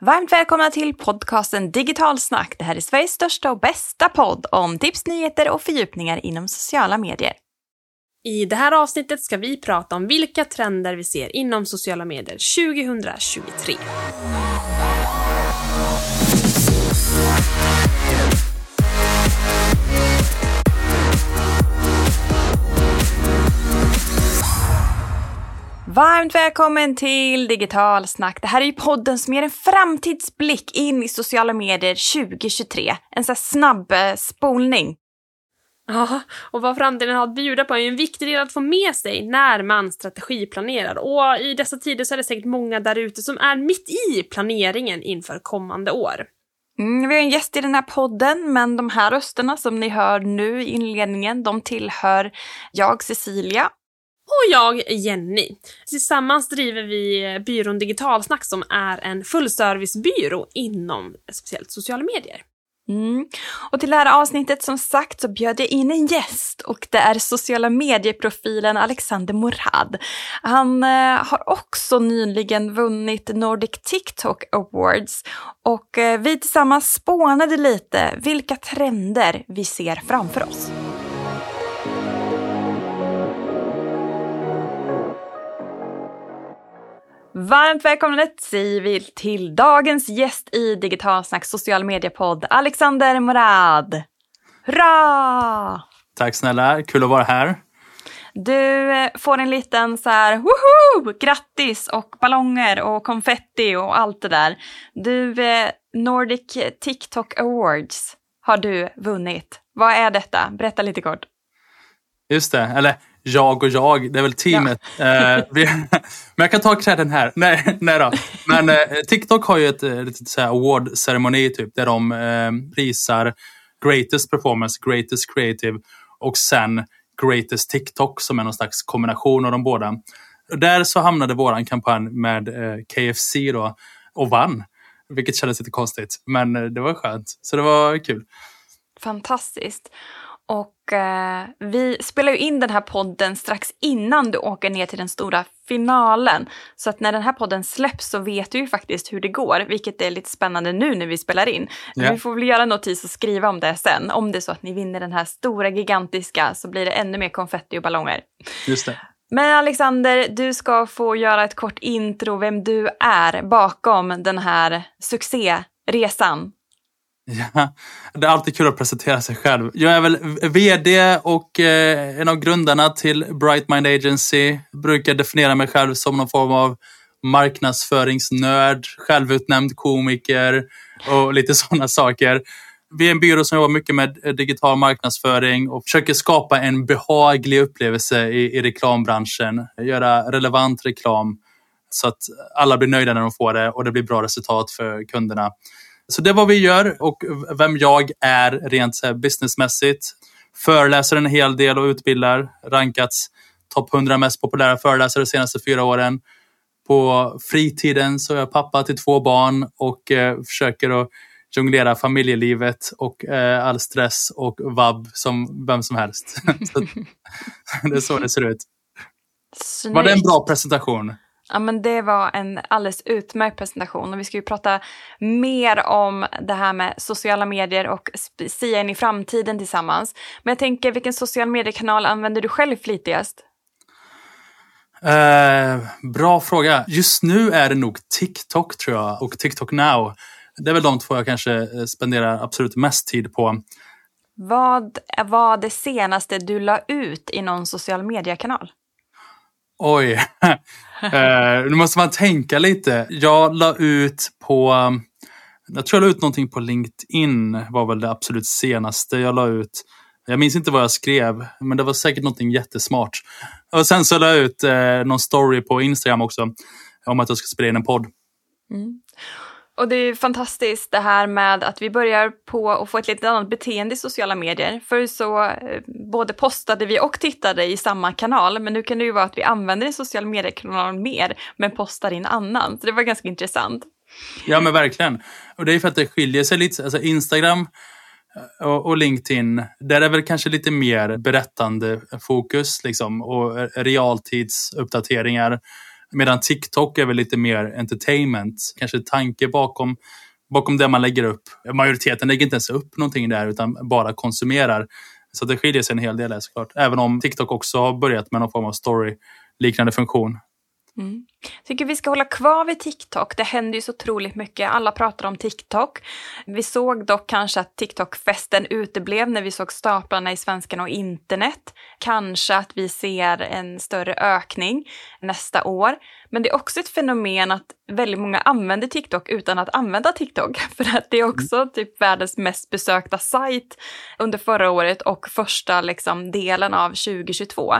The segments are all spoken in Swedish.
Varmt välkomna till podcasten Digitalsnack. Det här är Sveriges största och bästa podd om tips, nyheter och fördjupningar inom sociala medier. I det här avsnittet ska vi prata om vilka trender vi ser inom sociala medier 2023. Varmt välkommen till Digital Snack. Det här är ju podden som ger en framtidsblick in i sociala medier 2023. En sån här snabb eh, spolning. Ja, och vad framtiden har att bjuda på är ju en viktig del att få med sig när man strategiplanerar. Och i dessa tider så är det säkert många där ute som är mitt i planeringen inför kommande år. Mm, vi har en gäst i den här podden, men de här rösterna som ni hör nu i inledningen, de tillhör jag, Cecilia, och jag, Jenny. Tillsammans driver vi eh, byrån Digitalsnack som är en fullservicebyrå inom speciellt sociala medier. Mm. Och till det här avsnittet som sagt så bjöd jag in en gäst och det är sociala medieprofilen Alexander Morad. Han eh, har också nyligen vunnit Nordic TikTok Awards och eh, vi tillsammans spånade lite vilka trender vi ser framför oss. Varmt välkomna säger vi till dagens gäst i Digitalsnack social mediepodd, Alexander Morad. Hurra! Tack snälla, kul att vara här. Du eh, får en liten så här, woho! Grattis och ballonger och konfetti och allt det där. Du, eh, Nordic TikTok Awards har du vunnit. Vad är detta? Berätta lite kort. Just det, eller jag och jag, det är väl teamet. Ja. Eh, men jag kan ta credden här. Nej, nej då. Men eh, TikTok har ju ett eh, litet award-ceremoni typ, där de prisar greatest performance, greatest creative och sen greatest TikTok som är någon slags kombination av de båda. Där så hamnade våran kampanj med KFC då och vann. Vilket kändes lite konstigt, men det var skönt. Så det var kul. Fantastiskt. Och eh, vi spelar ju in den här podden strax innan du åker ner till den stora finalen. Så att när den här podden släpps så vet du ju faktiskt hur det går, vilket är lite spännande nu när vi spelar in. Yeah. Vi får väl göra notis och skriva om det sen. Om det är så att ni vinner den här stora gigantiska så blir det ännu mer konfetti och ballonger. Just det. Men Alexander, du ska få göra ett kort intro vem du är bakom den här succéresan Ja, det är alltid kul att presentera sig själv. Jag är väl VD och eh, en av grundarna till Bright Mind Agency. Brukar definiera mig själv som någon form av marknadsföringsnörd, självutnämnd komiker och lite sådana saker. Vi är en byrå som jobbar mycket med digital marknadsföring och försöker skapa en behaglig upplevelse i, i reklambranschen. Göra relevant reklam så att alla blir nöjda när de får det och det blir bra resultat för kunderna. Så det är vad vi gör och vem jag är rent så businessmässigt. Föreläser en hel del och utbildar. Rankats topp 100 mest populära föreläsare de senaste fyra åren. På fritiden så är jag pappa till två barn och eh, försöker att jonglera familjelivet och eh, all stress och vabb som vem som helst. det är så det ser ut. Snyggt. Var det en bra presentation? Ja, men det var en alldeles utmärkt presentation och vi ska ju prata mer om det här med sociala medier och sia in i framtiden tillsammans. Men jag tänker, vilken social mediekanal använder du själv flitigast? Eh, bra fråga. Just nu är det nog TikTok tror jag och TikTok Now. Det är väl de två jag kanske eh, spenderar absolut mest tid på. Vad var det senaste du la ut i någon social mediekanal? Oj, eh, nu måste man tänka lite. Jag la ut på, jag tror jag la ut någonting på LinkedIn var väl det absolut senaste jag la ut. Jag minns inte vad jag skrev, men det var säkert någonting jättesmart. Och sen så la jag ut eh, någon story på Instagram också om att jag ska spela in en podd. Mm. Och det är fantastiskt det här med att vi börjar på att få ett lite annat beteende i sociala medier. Förr så eh, både postade vi och tittade i samma kanal, men nu kan det ju vara att vi använder den sociala mediekanalen mer, men postar i en annan. Så det var ganska intressant. Ja, men verkligen. Och det är för att det skiljer sig lite. Alltså Instagram eh, och, och LinkedIn, där är väl kanske lite mer berättande fokus liksom, och eh, realtidsuppdateringar. Medan TikTok är väl lite mer entertainment, kanske tanke bakom, bakom det man lägger upp. Majoriteten lägger inte ens upp någonting där utan bara konsumerar. Så det skiljer sig en hel del där såklart. Även om TikTok också har börjat med någon form av story-liknande funktion. Mm tycker vi ska hålla kvar vid TikTok. Det händer ju så otroligt mycket. Alla pratar om TikTok. Vi såg dock kanske att TikTok-festen uteblev när vi såg staplarna i Svenskan och internet. Kanske att vi ser en större ökning nästa år. Men det är också ett fenomen att väldigt många använder TikTok utan att använda TikTok. För att det är också typ världens mest besökta sajt under förra året och första liksom, delen av 2022.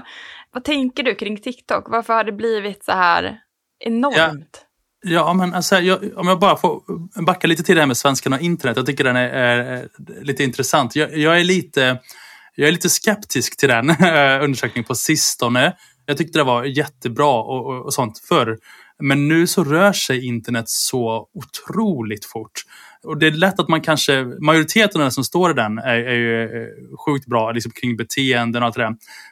Vad tänker du kring TikTok? Varför har det blivit så här enormt? Ja. Ja, men alltså, jag, om jag bara får backa lite till det här med Svenskarna och internet. Jag tycker den är, är lite intressant. Jag, jag, är lite, jag är lite skeptisk till den undersökningen på sistone. Jag tyckte det var jättebra och, och, och sånt förr. Men nu så rör sig internet så otroligt fort. Och det är lätt att man kanske, majoriteten av det som står i den är, är ju eh, sjukt bra liksom kring beteenden och allt det där.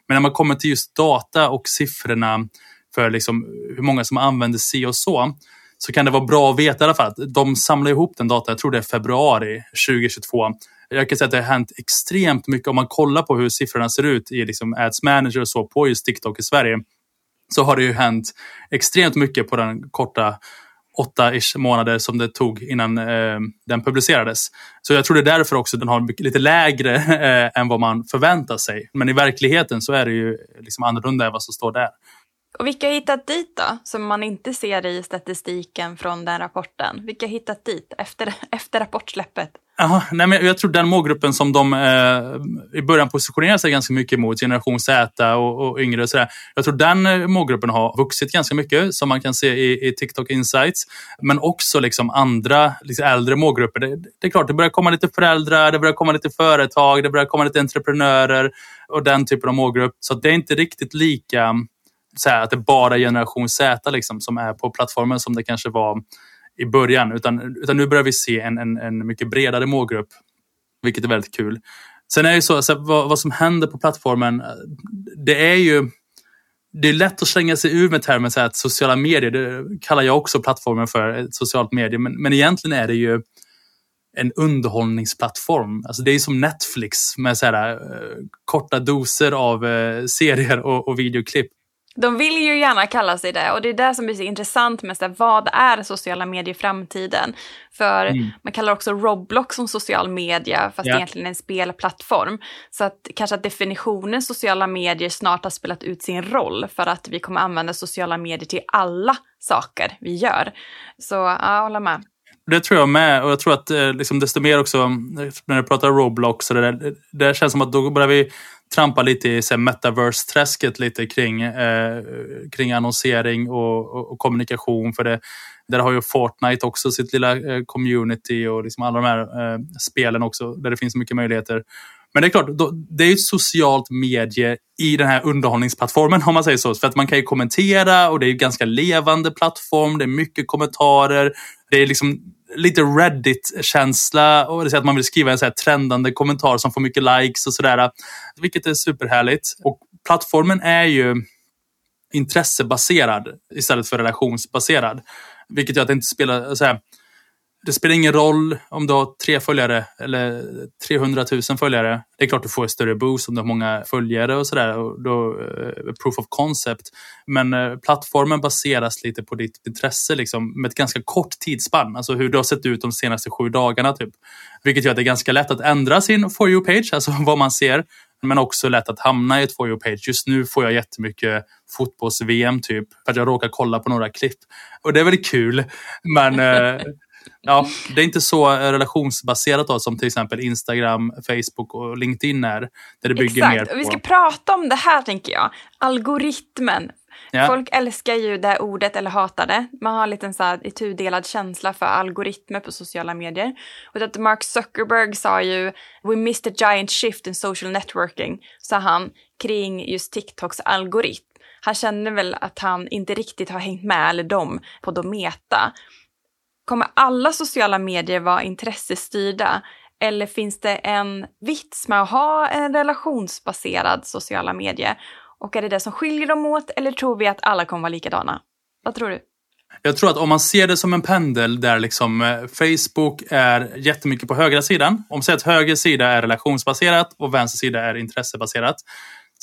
Men när man kommer till just data och siffrorna för liksom hur många som använder si och så, så kan det vara bra att veta i alla fall att de samlar ihop den data, jag tror det är februari 2022. Jag kan säga att det har hänt extremt mycket om man kollar på hur siffrorna ser ut i liksom Ads Manager och så på just TikTok i Sverige. Så har det ju hänt extremt mycket på den korta åtta-ish månader som det tog innan eh, den publicerades. Så jag tror det är därför också den har lite lägre eh, än vad man förväntar sig. Men i verkligheten så är det ju liksom annorlunda än vad som står där. Och vilka har hittat dit då, som man inte ser i statistiken från den rapporten? Vilka har hittat dit efter, efter rapportsläppet? Aha, nej men jag tror den målgruppen som de eh, i början positionerade sig ganska mycket mot, generation Z och, och yngre och sådär. Jag tror den eh, målgruppen har vuxit ganska mycket som man kan se i, i TikTok Insights. Men också liksom andra liksom äldre målgrupper. Det, det, är klart, det börjar komma lite föräldrar, det börjar komma lite företag, det börjar komma lite entreprenörer och den typen av målgrupp. Så det är inte riktigt lika så här, att det bara är generation Z liksom, som är på plattformen som det kanske var i början. Utan, utan nu börjar vi se en, en, en mycket bredare målgrupp, vilket är väldigt kul. Sen är det så, så vad, vad, som händer på plattformen, det är ju det är lätt att slänga sig ur med termen så att sociala medier, det kallar jag också plattformen för, ett socialt medie. Men, men egentligen är det ju en underhållningsplattform. Alltså det är som Netflix med så här, eh, korta doser av eh, serier och, och videoklipp. De vill ju gärna kalla sig det och det är det som blir så intressant med så här, vad är sociala medier i framtiden? För mm. man kallar också Roblox som social media fast ja. egentligen en spelplattform. Så att kanske att definitionen sociala medier snart har spelat ut sin roll för att vi kommer använda sociala medier till alla saker vi gör. Så ja, håller med. Det tror jag med. Och jag tror att eh, liksom, desto mer också, när du pratar Roblox, och det, där, det känns som att då börjar vi trampa lite i metaverse-träsket lite kring, eh, kring annonsering och, och, och, kommunikation. För det, där har ju Fortnite också sitt lilla eh, community och liksom alla de här eh, spelen också, där det finns mycket möjligheter. Men det är klart, då, det är ett socialt medie i den här underhållningsplattformen om man säger så. För att man kan ju kommentera och det är en ganska levande plattform. Det är mycket kommentarer. Det är liksom lite Reddit-känsla. Och det är att man vill skriva en så här trendande kommentar som får mycket likes och sådär. Vilket är superhärligt. Och plattformen är ju intressebaserad istället för relationsbaserad. Vilket gör att det inte spelar... Så här, det spelar ingen roll om du har tre följare eller 300 000 följare. Det är klart du får en större boost om du har många följare och sådär. Eh, proof of concept. Men eh, plattformen baseras lite på ditt intresse liksom, med ett ganska kort tidsspann. Alltså hur du har sett ut de senaste sju dagarna. Typ. Vilket gör att det är ganska lätt att ändra sin For you-page, alltså vad man ser. Men också lätt att hamna i ett For you-page. Just nu får jag jättemycket fotbolls-VM typ. För att jag råkar kolla på några klipp. Och det är väl kul. Men Eh, Ja, det är inte så relationsbaserat då, som till exempel Instagram, Facebook och LinkedIn är. Där det bygger Exakt, mer på... vi ska prata om det här tänker jag. Algoritmen. Ja. Folk älskar ju det ordet eller hatar det. Man har en liten så här tudelad känsla för algoritmer på sociala medier. Och att Mark Zuckerberg sa ju “We missed a giant shift in social networking” sa han kring just TikToks algoritm. Han känner väl att han inte riktigt har hängt med, eller de, på Dometa. Kommer alla sociala medier vara intressestyrda eller finns det en vits med att ha en relationsbaserad sociala medier? Och är det det som skiljer dem åt eller tror vi att alla kommer vara likadana? Vad tror du? Jag tror att om man ser det som en pendel där liksom eh, Facebook är jättemycket på högra sidan. Om man säger att höger sida är relationsbaserat och vänster sida är intressebaserat.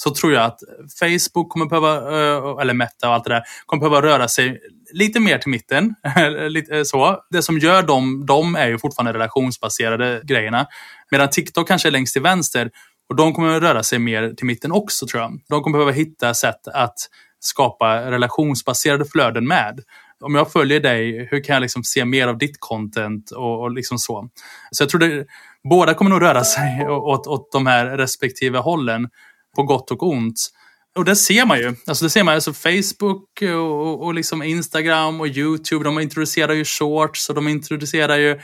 Så tror jag att Facebook kommer behöva, eh, eller Meta och allt det där, kommer behöva röra sig lite mer till mitten. lite eh, så. Det som gör dem, de är ju fortfarande relationsbaserade grejerna. Medan TikTok kanske är längst till vänster och de kommer röra sig mer till mitten också tror jag. De kommer behöva hitta sätt att skapa relationsbaserade flöden med om jag följer dig, hur kan jag liksom se mer av ditt content och, och liksom så. Så jag tror det, båda kommer nog röra sig åt, åt de här respektive hållen på gott och ont. Och det ser man ju. Alltså det ser man alltså Facebook och, och liksom Instagram och YouTube. De introducerar ju shorts och de introducerar ju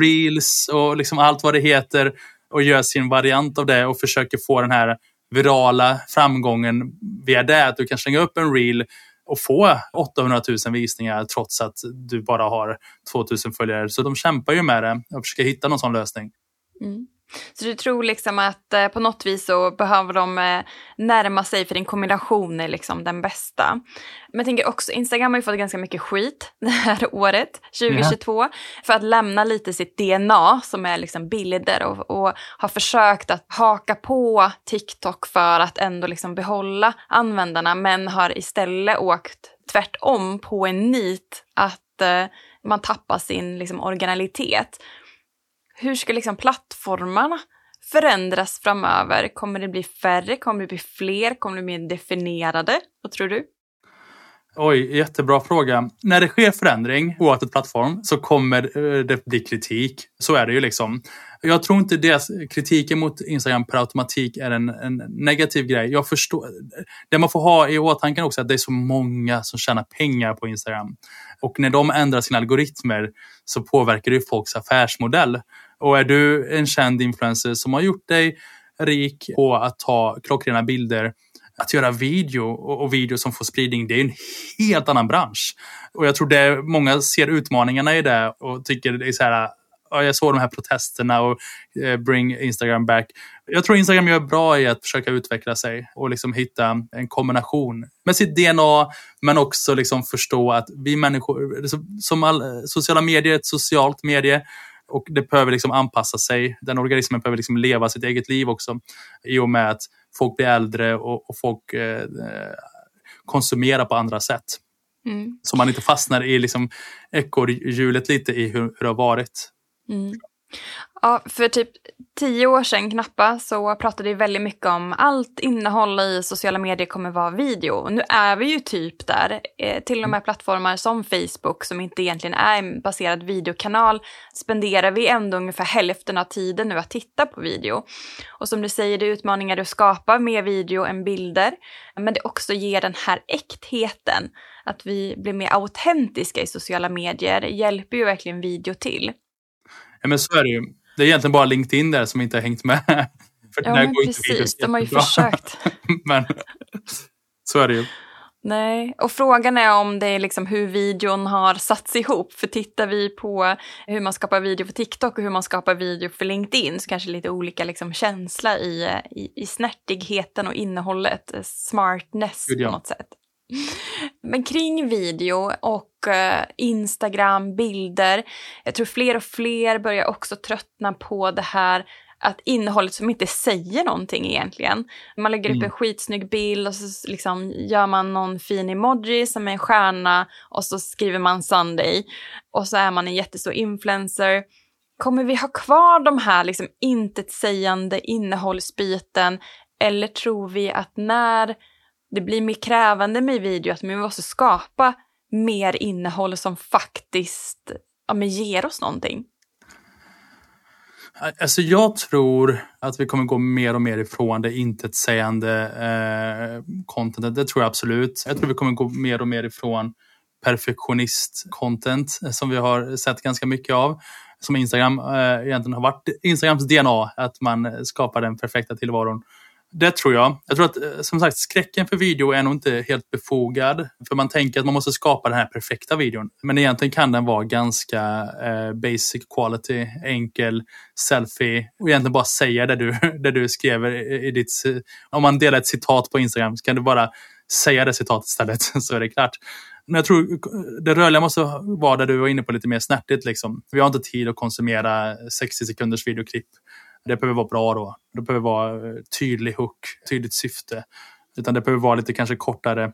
reels och liksom allt vad det heter och gör sin variant av det och försöker få den här virala framgången via det. Att du kan slänga upp en reel och få 800 000 visningar trots att du bara har 2000 följare. Så de kämpar ju med det och försöker hitta någon sån lösning. Mm. Så du tror liksom att eh, på något vis så behöver de eh, närma sig för din kombination är liksom den bästa. Men jag tänker också, Instagram har ju fått ganska mycket skit det här året, 2022, yeah. för att lämna lite sitt DNA som är liksom bilder och, och har försökt att haka på TikTok för att ändå liksom behålla användarna men har istället åkt tvärtom på en nit att eh, man tappar sin liksom, originalitet hur ska liksom plattformarna förändras framöver? Kommer det bli färre? Kommer det bli fler? Kommer det bli mer definierade? Vad tror du? Oj, jättebra fråga. När det sker förändring, oavsett plattform, så kommer eh, det bli kritik. Så är det ju liksom. Jag tror inte deras kritiken mot Instagram per automatik är en, en negativ grej. Jag förstår. Det man får ha i åtanke också är att det är så många som tjänar pengar på Instagram. Och när de ändrar sina algoritmer så påverkar det folks affärsmodell. Och är du en känd influencer som har gjort dig rik på att ta klockrena bilder, att göra video och, video som får spridning, det är en helt annan bransch. Och jag tror det många ser utmaningarna i det och tycker det är så här, jag såg de här protesterna och eh, bring Instagram back. Jag tror Instagram gör bra i att försöka utveckla sig och liksom hitta en kombination med sitt DNA, men också liksom förstå att vi människor, som all, sociala medier är ett socialt medie och det behöver liksom anpassa sig. Den organismen behöver liksom leva sitt eget liv också i och med att folk blir äldre och, och folk eh, konsumerar på andra sätt. Mm. Så man inte fastnar i liksom ekorrhjulet lite i hur, hur det har varit. Mm. Ja, för typ tio år sedan knappa, så pratade vi väldigt mycket om allt innehåll i sociala medier kommer vara video. Nu är vi ju typ där. Eh, till och med plattformar som Facebook som inte egentligen är en baserad videokanal spenderar vi ändå ungefär hälften av tiden nu att titta på video. Och som du säger, det är utmaningar att skapa mer video än bilder. Men det också ger den här äktheten. Att vi blir mer autentiska i sociala medier hjälper ju verkligen video till. Ja, men så är det ju. Det är egentligen bara LinkedIn där som inte har hängt med. För ja, men precis. De har ju försökt. men så är det ju. Nej, och frågan är om det är liksom hur videon har satts ihop. För tittar vi på hur man skapar video för TikTok och hur man skapar video för LinkedIn så kanske lite olika liksom känsla i, i, i snärtigheten och innehållet, smartness Gud, ja. på något sätt. Men kring video och eh, Instagram, bilder, jag tror fler och fler börjar också tröttna på det här att innehållet som inte säger någonting egentligen. Man lägger mm. upp en skitsnygg bild och så liksom gör man någon fin emoji som är en stjärna och så skriver man Sunday och så är man en jättestor influencer. Kommer vi ha kvar de här liksom intetsägande innehållsbyten eller tror vi att när det blir mer krävande med video, att vi måste skapa mer innehåll som faktiskt ja, men ger oss någonting. Alltså jag tror att vi kommer gå mer och mer ifrån det intetsägande eh, contentet. Det tror jag absolut. Jag tror vi kommer gå mer och mer ifrån perfektionist-content eh, som vi har sett ganska mycket av. Som Instagram eh, egentligen har varit Instagrams DNA, att man skapar den perfekta tillvaron det tror jag. Jag tror att eh, som sagt skräcken för video är nog inte helt befogad. För man tänker att man måste skapa den här perfekta videon. Men egentligen kan den vara ganska eh, basic quality, enkel, selfie och egentligen bara säga det du, det du skrev i ditt... Om man delar ett citat på Instagram så kan du bara säga det citatet istället så är det klart. Men jag tror det rörliga måste vara där du var inne på lite mer snärtigt. Liksom. Vi har inte tid att konsumera 60 sekunders videoklipp. Det behöver vara bra då. Det behöver vara eh, tydlig hook, tydligt syfte. Utan det behöver vara lite kanske kortare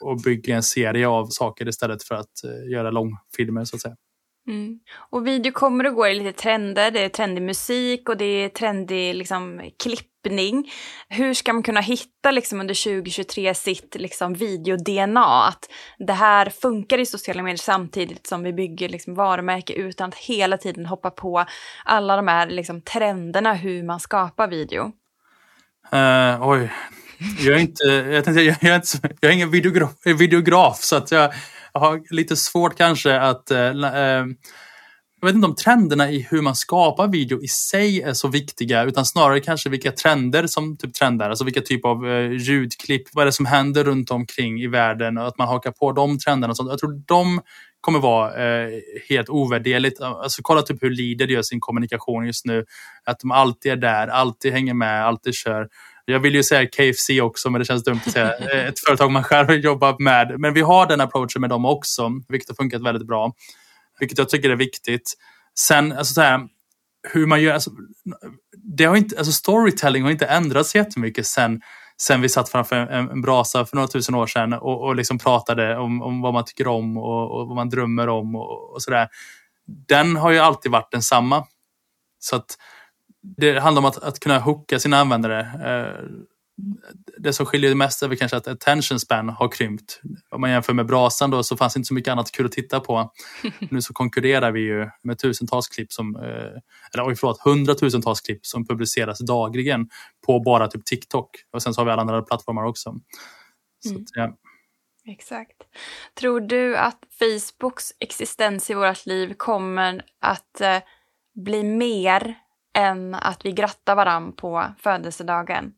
och bygga en serie av saker istället för att eh, göra långfilmer så att säga. Mm. Och video kommer och går i lite trender. Det är trendig musik och det är trendig liksom, klippning. Hur ska man kunna hitta liksom, under 2023 sitt liksom, video-DNA? Att det här funkar i sociala medier samtidigt som vi bygger liksom, varumärke utan att hela tiden hoppa på alla de här liksom, trenderna hur man skapar video. Uh, oj, jag är inte, jag, tänkte, jag, är inte, jag är ingen videograf, videograf så att jag har lite svårt kanske att... Eh, eh, jag vet inte om trenderna i hur man skapar video i sig är så viktiga utan snarare kanske vilka trender som typ trendar. Alltså vilka typ av eh, ljudklipp, vad är det som händer runt omkring i världen och att man hakar på de trenderna. Och sånt. Jag tror de kommer vara eh, helt ovärderligt. Alltså, kolla typ hur Leader gör sin kommunikation just nu. Att de alltid är där, alltid hänger med, alltid kör. Jag vill ju säga KFC också, men det känns dumt att säga ett företag man själv jobbar med. Men vi har den approachen med dem också, vilket har funkat väldigt bra. Vilket jag tycker är viktigt. Sen, alltså så här, hur man gör, alltså, det har inte, alltså storytelling har inte ändrats jättemycket sen, sen vi satt framför en, en brasa för några tusen år sedan och, och liksom pratade om, om vad man tycker om och, och vad man drömmer om och, och sådär. Den har ju alltid varit densamma. Så att det handlar om att, att kunna hooka sina användare. Eh, det som skiljer mest är väl kanske att attention span har krympt. Om man jämför med brasan då så fanns det inte så mycket annat kul att titta på. nu så konkurrerar vi ju med tusentals klipp som, eh, eller oj förlåt, hundratusentals klipp som publiceras dagligen på bara typ TikTok. Och sen så har vi alla andra plattformar också. Så, mm. ja. Exakt. Tror du att Facebooks existens i vårt liv kommer att eh, bli mer än att vi grattar varann på födelsedagen.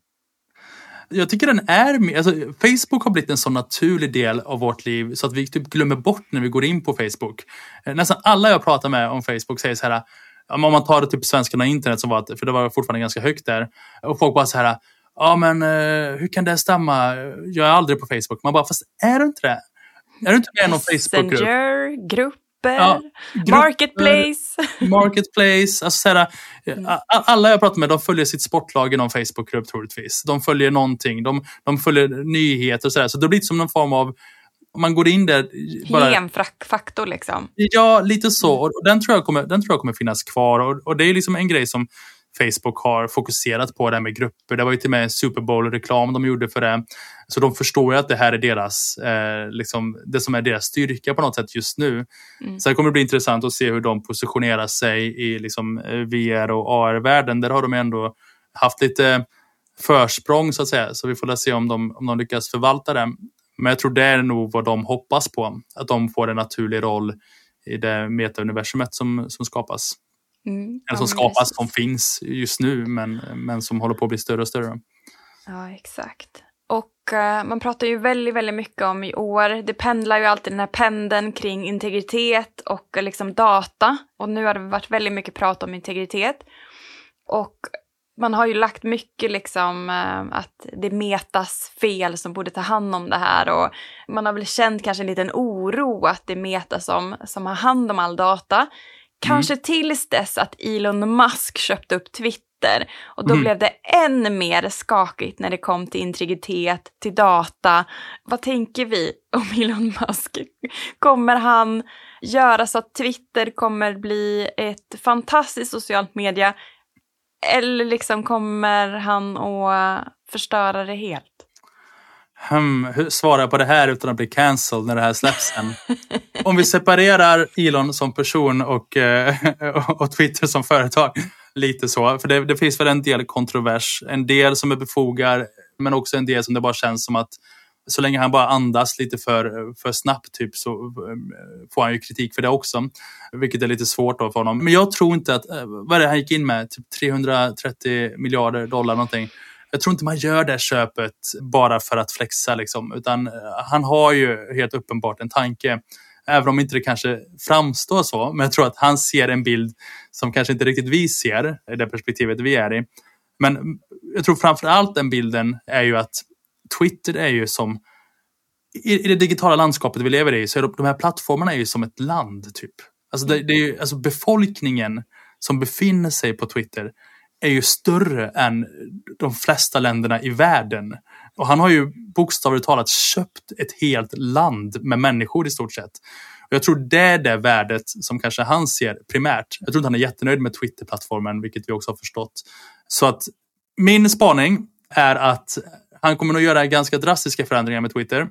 Jag tycker den är alltså, Facebook har blivit en så naturlig del av vårt liv så att vi typ glömmer bort när vi går in på Facebook. Eh, nästan alla jag pratar med om Facebook säger så här, om man tar det typ svenskarna och internet som var, för det var fortfarande ganska högt där. Och folk bara så här, ja men eh, hur kan det stämma? Jag är aldrig på Facebook. Man bara, fast är du inte det? Är du inte med i någon Facebookgrupp? Messenger, grupp Ja, marketplace. Marketplace. Alltså såhär, alla jag pratar med de följer sitt sportlag i någon Facebookgrupp troligtvis. De följer någonting. De, de följer nyheter och sådär. Så det blir som någon form av man går in där... Hygienfaktor liksom. Ja, lite så. Och den tror jag kommer, den tror jag kommer finnas kvar. Och, och det är liksom en grej som Facebook har fokuserat på det här med grupper. Det var ju till och med en Super Bowl-reklam de gjorde för det. Så de förstår ju att det här är deras, eh, liksom, det som är deras styrka på något sätt just nu. Mm. Sen kommer det bli intressant att se hur de positionerar sig i liksom, eh, VR och AR-världen. Där har de ändå haft lite försprång så att säga. Så vi får se om de, om de lyckas förvalta det. Men jag tror det är nog vad de hoppas på. Att de får en naturlig roll i det metauniversumet som, som skapas. Mm, Eller som skapas, som finns just nu men, men som håller på att bli större och större. Ja, exakt. Och uh, man pratar ju väldigt, väldigt mycket om i år, det pendlar ju alltid den här pendeln kring integritet och uh, liksom data. Och nu har det varit väldigt mycket prat om integritet. Och man har ju lagt mycket liksom uh, att det metas fel som borde ta hand om det här och man har väl känt kanske en liten oro att det metas som, som har hand om all data. Kanske mm. tills dess att Elon Musk köpte upp Twitter. Och då mm. blev det än mer skakigt när det kom till integritet, till data. Vad tänker vi om Elon Musk? Kommer han göra så att Twitter kommer bli ett fantastiskt socialt media? Eller liksom kommer han att förstöra det helt? Hmm, hur svarar jag på det här utan att bli cancelled när det här släpps sen? Om vi separerar Elon som person och, eh, och Twitter som företag. Lite så. För det, det, finns väl en del kontrovers. En del som är befogad men också en del som det bara känns som att så länge han bara andas lite för, för snabbt typ, så eh, får han ju kritik för det också. Vilket är lite svårt då för honom. Men jag tror inte att, eh, vad är det han gick in med? Typ 330 miljarder dollar någonting jag tror inte man gör det köpet bara för att flexa, liksom, utan eh, han har ju helt uppenbart en tanke. Även om inte det kanske framstår så, men jag tror att han ser en bild som kanske inte riktigt vi ser i det perspektivet vi är i. Men mm, jag tror framför allt den bilden är ju att Twitter är ju som i, i det digitala landskapet vi lever i så är de, de här plattformarna är ju som ett land. typ. Alltså, det, det är ju, alltså befolkningen som befinner sig på Twitter är ju större än de flesta länderna i världen. Och han har ju bokstavligt talat köpt ett helt land med människor i stort sett. Och jag tror det är det värdet som kanske han ser primärt. Jag tror inte han är jättenöjd med Twitter-plattformen, vilket vi också har förstått. Så att min spaning är att han kommer nog göra ganska drastiska förändringar med Twitter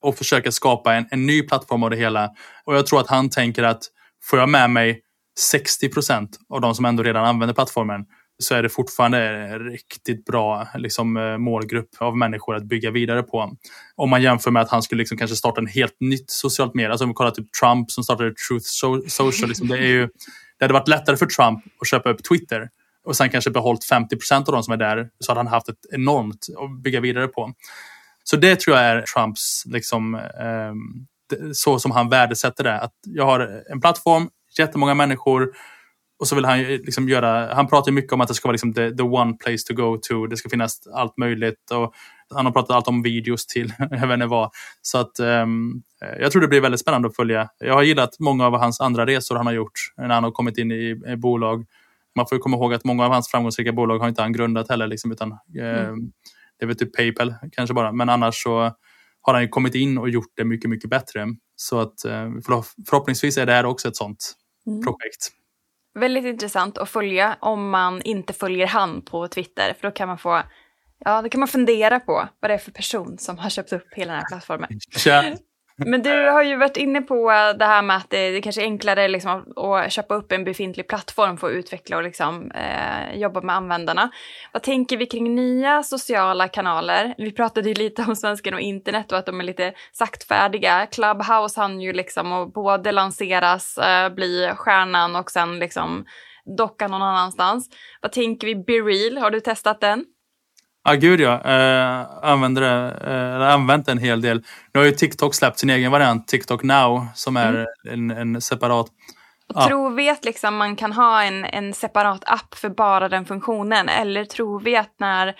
och försöka skapa en, en ny plattform av det hela. Och jag tror att han tänker att får jag med mig 60 procent av de som ändå redan använder plattformen så är det fortfarande en riktigt bra liksom, eh, målgrupp av människor att bygga vidare på. Om man jämför med att han skulle liksom kanske starta en helt nytt socialt medie. Alltså om vi kollar typ Trump som startade Truth Social. Liksom, det, är ju, det hade varit lättare för Trump att köpa upp Twitter och sen kanske behållit 50 procent av de som är där så hade han haft ett enormt att bygga vidare på. Så det tror jag är Trumps, liksom, eh, så som han värdesätter det. Att jag har en plattform, jättemånga människor och så vill han liksom göra, han pratar mycket om att det ska vara liksom the, the one place to go to. Det ska finnas allt möjligt. Och han har pratat allt om videos till, jag vet inte vad. Så att um, jag tror det blir väldigt spännande att följa. Jag har gillat många av hans andra resor han har gjort när han har kommit in i, i bolag. Man får komma ihåg att många av hans framgångsrika bolag har inte han grundat heller. Liksom, utan, mm. um, det är väl typ Paypal kanske bara. Men annars så har han ju kommit in och gjort det mycket, mycket bättre. Så att uh, förhoppningsvis är det här också ett sånt mm. projekt. Väldigt intressant att följa om man inte följer han på Twitter. För då kan man få Ja, då kan man fundera på vad det är för person som har köpt upp hela den här plattformen. Ja. Men du har ju varit inne på det här med att det, det kanske är enklare liksom att köpa upp en befintlig plattform för att utveckla och liksom, eh, jobba med användarna. Vad tänker vi kring nya sociala kanaler? Vi pratade ju lite om svensken och internet och att de är lite saktfärdiga. Clubhouse hann ju liksom att både lanseras, eh, bli stjärnan och sen liksom docka någon annanstans. Vad tänker vi BeReal? Har du testat den? Ja, gud ja. Eh, använder det, eh, använt en hel del. Nu har ju TikTok släppt sin egen variant, TikTok Now, som är mm. en, en separat Ja. Tror vi att liksom man kan ha en, en separat app för bara den funktionen? Eller tror vi att när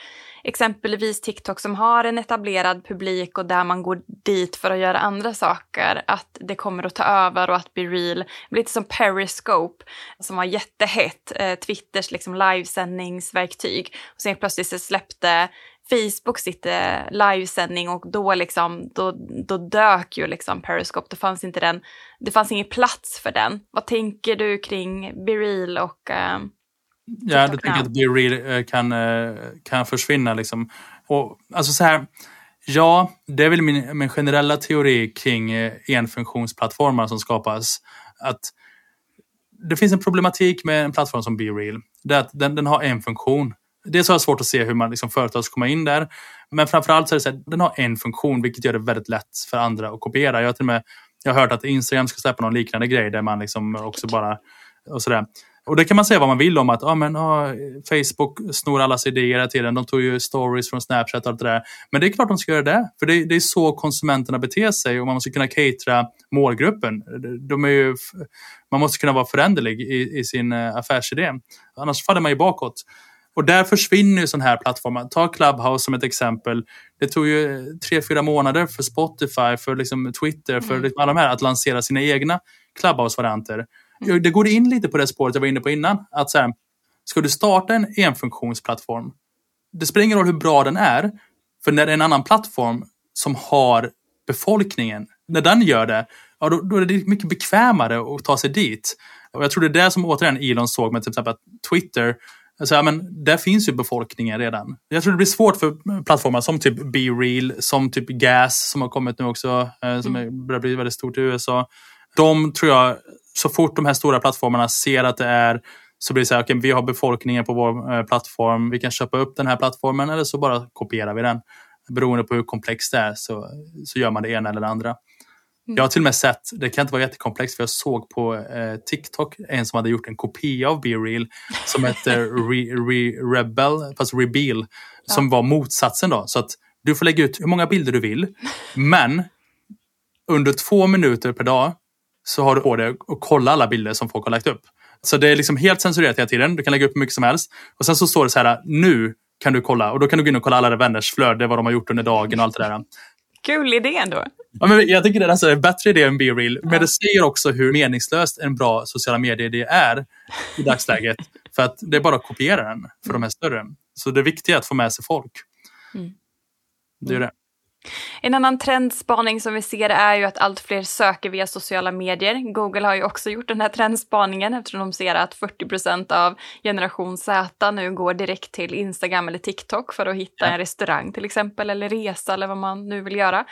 exempelvis TikTok som har en etablerad publik och där man går dit för att göra andra saker, att det kommer att ta över och att bli real. Lite som Periscope som var jättehett, eh, Twitters liksom livesändningsverktyg. Och sen plötsligt så släppte Facebook sitt eh, livesändning och då, liksom, då, då dök ju liksom Periscope. Det fanns, inte den, det fanns ingen plats för den. Vad tänker du kring BeReal och eh, Ja, du tänker att BeReal eh, kan, eh, kan försvinna liksom. Och, alltså så här, ja, det är väl min, min generella teori kring enfunktionsplattformar som skapas. Att det finns en problematik med en plattform som BeReal. Det är att den, den har en funktion dels har jag svårt att se hur man liksom företag ska komma in där. Men framförallt så är det så att den har en funktion, vilket gör det väldigt lätt för andra att kopiera. Jag har till och med jag har hört att Instagram ska släppa någon liknande grej där man liksom också bara och sådär. Och det kan man säga vad man vill om att ah, men, ah, Facebook snor allas idéer hela tiden. De tog ju stories från Snapchat och allt det där. Men det är klart de ska göra det. För det, det är så konsumenterna beter sig och man måste kunna catera målgruppen. De är ju, man måste kunna vara föränderlig i, i sin uh, affärsidé. Annars faller man ju bakåt. Och där försvinner ju sådana här plattformar. Ta Clubhouse som ett exempel. Det tog ju tre, fyra månader för Spotify, för liksom Twitter, för mm. liksom alla de här att lansera sina egna Clubhouse-varianter. Mm. Det går in lite på det spåret jag var inne på innan. Att så här, ska du starta en enfunktionsplattform, det spelar ingen roll hur bra den är. För när det är en annan plattform som har befolkningen, när den gör det, ja, då, då är det mycket bekvämare att ta sig dit. Och jag tror det är det som återigen Elon såg med till exempel Twitter Alltså, ja, men där finns ju befolkningen redan. Jag tror det blir svårt för plattformar som typ BeReal, som typ Gas som har kommit nu också, eh, som mm. börjar bli väldigt stort i USA. De tror jag, så fort de här stora plattformarna ser att det är så blir det så här, okay, vi har befolkningen på vår eh, plattform, vi kan köpa upp den här plattformen eller så bara kopierar vi den. Beroende på hur komplext det är så, så gör man det ena eller det andra. Jag har till och med sett, det kan inte vara jättekomplext, för jag såg på eh, TikTok en som hade gjort en kopia av BeReal som hette Re, Re, Rebel, fast Reveal, som ja. var motsatsen då. Så att du får lägga ut hur många bilder du vill, men under två minuter per dag så har du på dig att kolla alla bilder som folk har lagt upp. Så det är liksom helt censurerat hela tiden. Du kan lägga upp hur mycket som helst. Och sen så står det så här, nu kan du kolla. Och då kan du gå in och kolla alla vänners flöde, vad de har gjort under dagen och allt det där. Kul idé ändå. Ja, men jag tycker det är alltså en bättre idé än BeReal. Men det säger också hur meningslöst en bra sociala medier-idé är i dagsläget. för att det är bara att kopiera den för de här större. Så det viktiga är att få med sig folk. Mm. Det är det. En annan trendspaning som vi ser är ju att allt fler söker via sociala medier. Google har ju också gjort den här trendspaningen eftersom de ser att 40% av generation Z nu går direkt till Instagram eller TikTok för att hitta en restaurang till exempel eller resa eller vad man nu vill göra.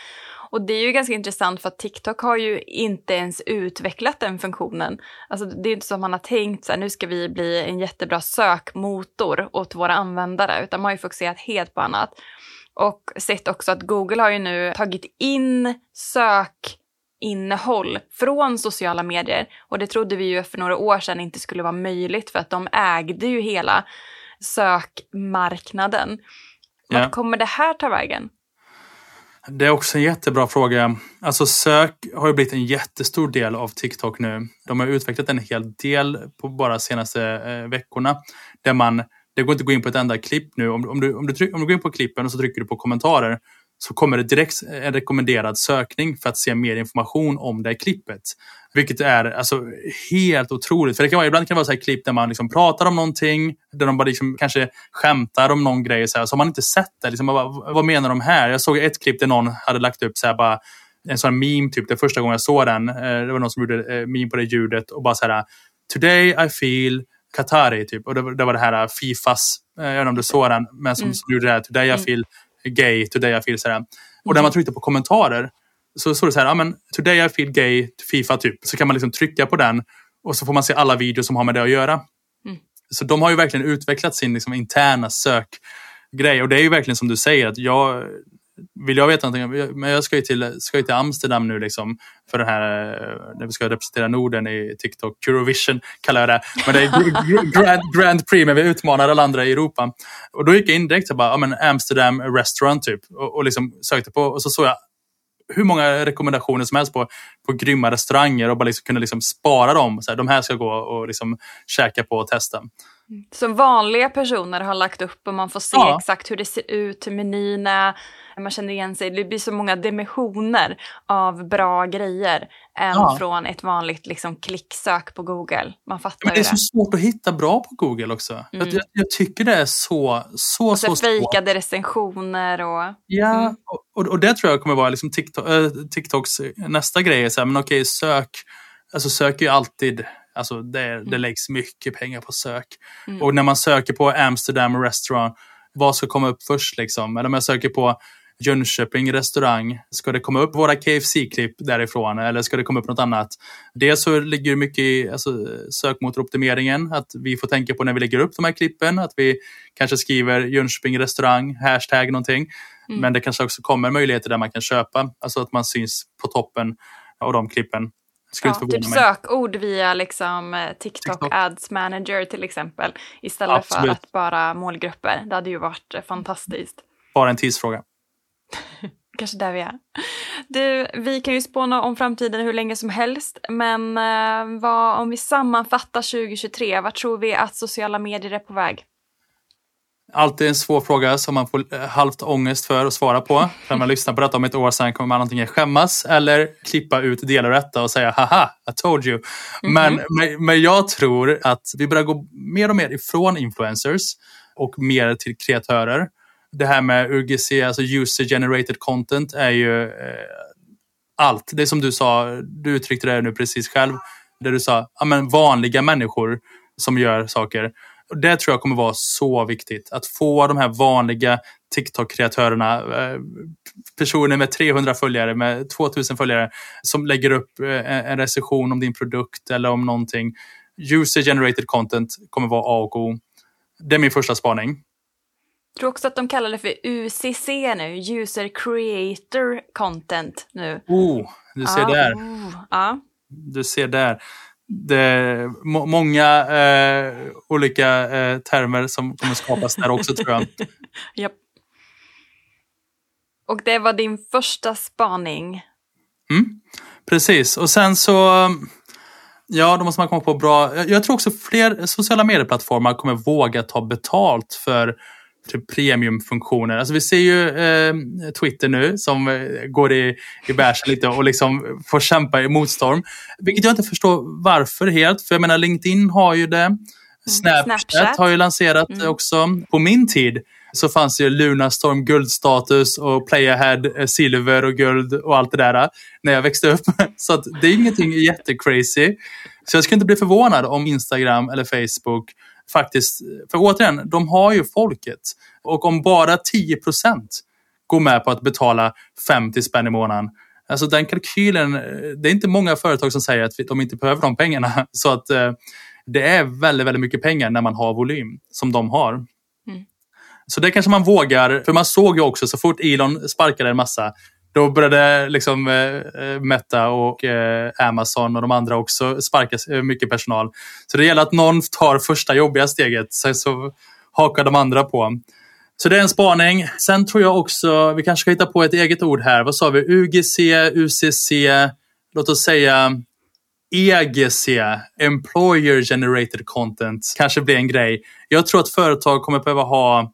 Och det är ju ganska intressant för att TikTok har ju inte ens utvecklat den funktionen. Alltså det är inte som man har tänkt så här, nu ska vi bli en jättebra sökmotor åt våra användare, utan man har ju fokuserat helt på annat. Och sett också att Google har ju nu tagit in sökinnehåll från sociala medier. Och det trodde vi ju för några år sedan inte skulle vara möjligt för att de ägde ju hela sökmarknaden. Vart kommer det här ta vägen? Det är också en jättebra fråga. Alltså sök har ju blivit en jättestor del av TikTok nu. De har utvecklat en hel del på bara senaste eh, veckorna. Där man, det går inte att gå in på ett enda klipp nu. Om, om, du, om, du tryck, om du går in på klippen och så trycker du på kommentarer så kommer det direkt en rekommenderad sökning för att se mer information om det klippet. Vilket är alltså helt otroligt. För det kan vara, ibland kan det vara så här klipp där man liksom pratar om någonting, där de bara liksom kanske skämtar om någon grej. Så, här, så har man inte sett det. Liksom, vad, vad menar de här? Jag såg ett klipp där någon hade lagt upp så här, bara, en sån här meme, typ, det första gången jag såg den. Eh, det var någon som gjorde eh, meme på det ljudet och bara så här Today I feel Qatari, typ. Och det, var- det var det här Fifas, eh, jag vet inte om du såg den, men som, Mm. som gjorde det här Today I Mm. feel gay, today I feel sådär. Och när man tryckte på kommentarer så står det så här, ja men today I feel gay, Fifa typ. Så kan man liksom trycka på den och så får man se alla videos som har med det att göra. Mm. Så de har ju verkligen utvecklat sin liksom, interna sökgrej. Och det är ju verkligen som du säger, att jag vill jag veta någonting, men jag ska ju till, ska ju till Amsterdam nu liksom för den här, eh, när vi ska representera Norden i TikTok, Eurovision kallar jag det. Men det är Grand, Grand Prix, men vi utmanar alla andra i Europa. Och då gick jag in direkt och bara, ja men Amsterdam restaurant typ. Och, och liksom sökte på, och så såg jag hur många rekommendationer som helst på, på grymma restauranger och bara liksom kunde liksom spara dem. Så här, de här ska gå och liksom käka på och testa. Som vanliga personer har lagt upp och man får se Ja. exakt hur det ser ut, hur menyn är, man känner igen sig. Det blir så många dimensioner av bra grejer än Ja. från ett vanligt liksom, klicksök på Google. Man fattar Men det ju är det. så svårt att hitta bra på Google också. Jag, jag, jag tycker det är så, så, Och så så fejkade recensioner och... Ja, Mm. och, och det tror jag kommer vara liksom TikTok, äh, TikToks nästa grej. Så här, men okej, sök. Alltså sök ju alltid, alltså det, det läggs mycket pengar på sök. Mm. Och när man söker på Amsterdam restaurant, vad ska komma upp först liksom? Eller om jag söker på Jönköping restaurang, ska det komma upp våra KFC-klipp därifrån eller ska det komma upp något annat? Dels så ligger det mycket i alltså, sökmotoroptimeringen, att vi får tänka på när vi lägger upp de här klippen, att vi kanske skriver Jönköping restaurang, hashtag någonting. Mm. Men det kanske också kommer möjligheter där man kan köpa, alltså att man syns på toppen av de klippen. Skulle Ja, typ sökord via liksom, eh, TikTok, TikTok. Ads Manager till exempel. Istället för Absolut. att bara målgrupper. Det hade ju varit eh, fantastiskt. Bara en tidsfråga. Kanske där vi är. Du, vi kan ju spåna om framtiden hur länge som helst, men eh, vad, om vi sammanfattar 2023, vart tror vi att sociala medier är på väg? Alltid en svår fråga som man får eh, halvt ångest för att svara på. När man lyssnar på detta om ett år sedan kommer man antingen skämmas eller klippa ut delar av detta och säga haha, I told you. Men, men, men jag tror att vi börjar gå mer och mer ifrån influencers och mer till kreatörer. Det här med UGC, alltså user generated content, är ju eh, allt. Det är som du sa, du uttryckte det nu precis själv, där du sa ja, men vanliga människor som gör saker. Och det tror jag kommer vara så viktigt. Att få de här vanliga TikTok-kreatörerna, eh, personer med 300 följare, med 2000 följare, som lägger upp eh, en recension om din produkt eller om någonting. User generated content kommer vara A och O. Det är min första spaning. Jag tror också att de kallar det för UCC nu, User Creator Content nu. Oh, du ser ja, där. oh, ja. Du ser där. Det må många eh, olika eh, termer som kommer skapas där också tror jag. Japp. Och det var din första spaning. Mm, precis, och sen så Ja, då måste man komma på bra... Jag, jag tror också fler sociala medieplattformar kommer våga ta betalt för, typ premiumfunktioner. Alltså vi ser ju eh, Twitter nu som eh, går i, i bärsen lite och liksom får kämpa i motstorm. Vilket jag inte förstår varför helt. För jag menar LinkedIn har ju det. Snapchat, Snapchat. har ju lanserat mm. också. På min tid så fanns ju Lunarstorm guldstatus och Playahead eh, silver och guld och allt det där när jag växte upp. Så det är ingenting jättecrazy. Så jag skulle inte bli förvånad om Instagram eller Facebook faktiskt, för återigen, de har ju folket. Och om bara 10% går med på att betala 50 spänn i månaden, Alltså den kalkylen, det är inte många företag som säger att de inte behöver de pengarna. Så att eh, det är väldigt, väldigt mycket pengar när man har volym som de har. Mm. Så det kanske man vågar, för man såg ju också så fort Elon sparkade en massa, då började liksom eh, eh, Meta och eh, Amazon och de andra också sparka eh, mycket personal. Så det gäller att någon tar första jobbiga steget, Sen så hakar de andra på. Så det är en spaning. Sen tror jag också, vi kanske ska hitta på ett eget ord här. Vad sa vi? UGC, UCC, låt oss säga EGC, Employer Generated Content, kanske blir en grej. Jag tror att företag kommer behöva ha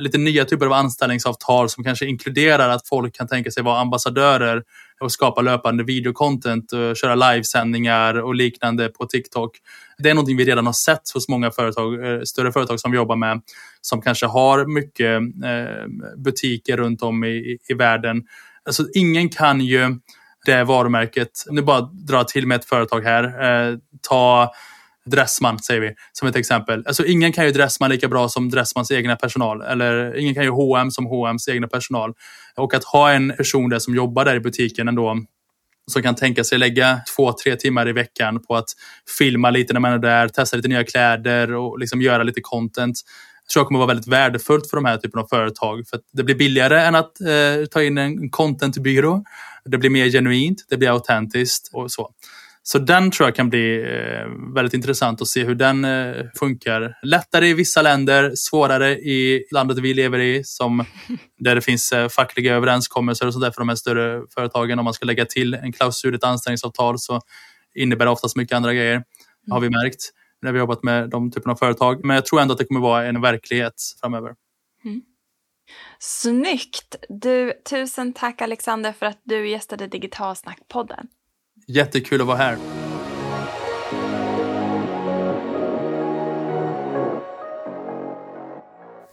lite nya typer av anställningsavtal som kanske inkluderar att folk kan tänka sig vara ambassadörer och skapa löpande videocontent, och köra livesändningar och liknande på TikTok. Det är någonting vi redan har sett hos många företag, eh, större företag som vi jobbar med, som kanske har mycket eh, butiker runt om i, i världen. Alltså, ingen kan ju det varumärket, nu bara dra till med ett företag här, eh, ta Dressman säger vi som ett exempel. Alltså ingen kan ju Dressman lika bra som Dressmans egna personal. Eller ingen kan ju H&M som H&M's egna personal. Och att ha en person där som jobbar där i butiken ändå som kan tänka sig lägga två, tre timmar i veckan på att filma lite när man är där, testa lite nya kläder och liksom göra lite content tror jag kommer vara väldigt värdefullt för de här typen av företag. För det blir billigare än att eh, ta in en contentbyrå. Det blir mer genuint, det blir autentiskt och så. Så den tror jag kan bli eh, väldigt intressant att se hur den eh, funkar. Lättare i vissa länder, svårare i landet vi lever i, som där det finns eh, fackliga överenskommelser och sådär för de här större företagen. Om man ska lägga till en klausul, ett anställningsavtal, så innebär det oftast mycket andra grejer, har vi märkt när vi jobbat med de typerna av företag. Men jag tror ändå att det kommer vara en verklighet framöver. Mm. Snyggt! Du, tusen tack Alexander för att du gästade Digitalsnack-podden. Jättekul att vara här.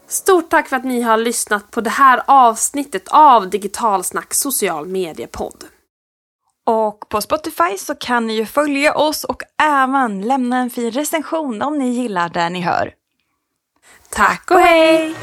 Stort tack för att ni har lyssnat på det här avsnittet av Digitalsnack social mediepodd. Och på Spotify så kan ni ju följa oss och även lämna en fin recension om ni gillar det ni hör. Tack och hej!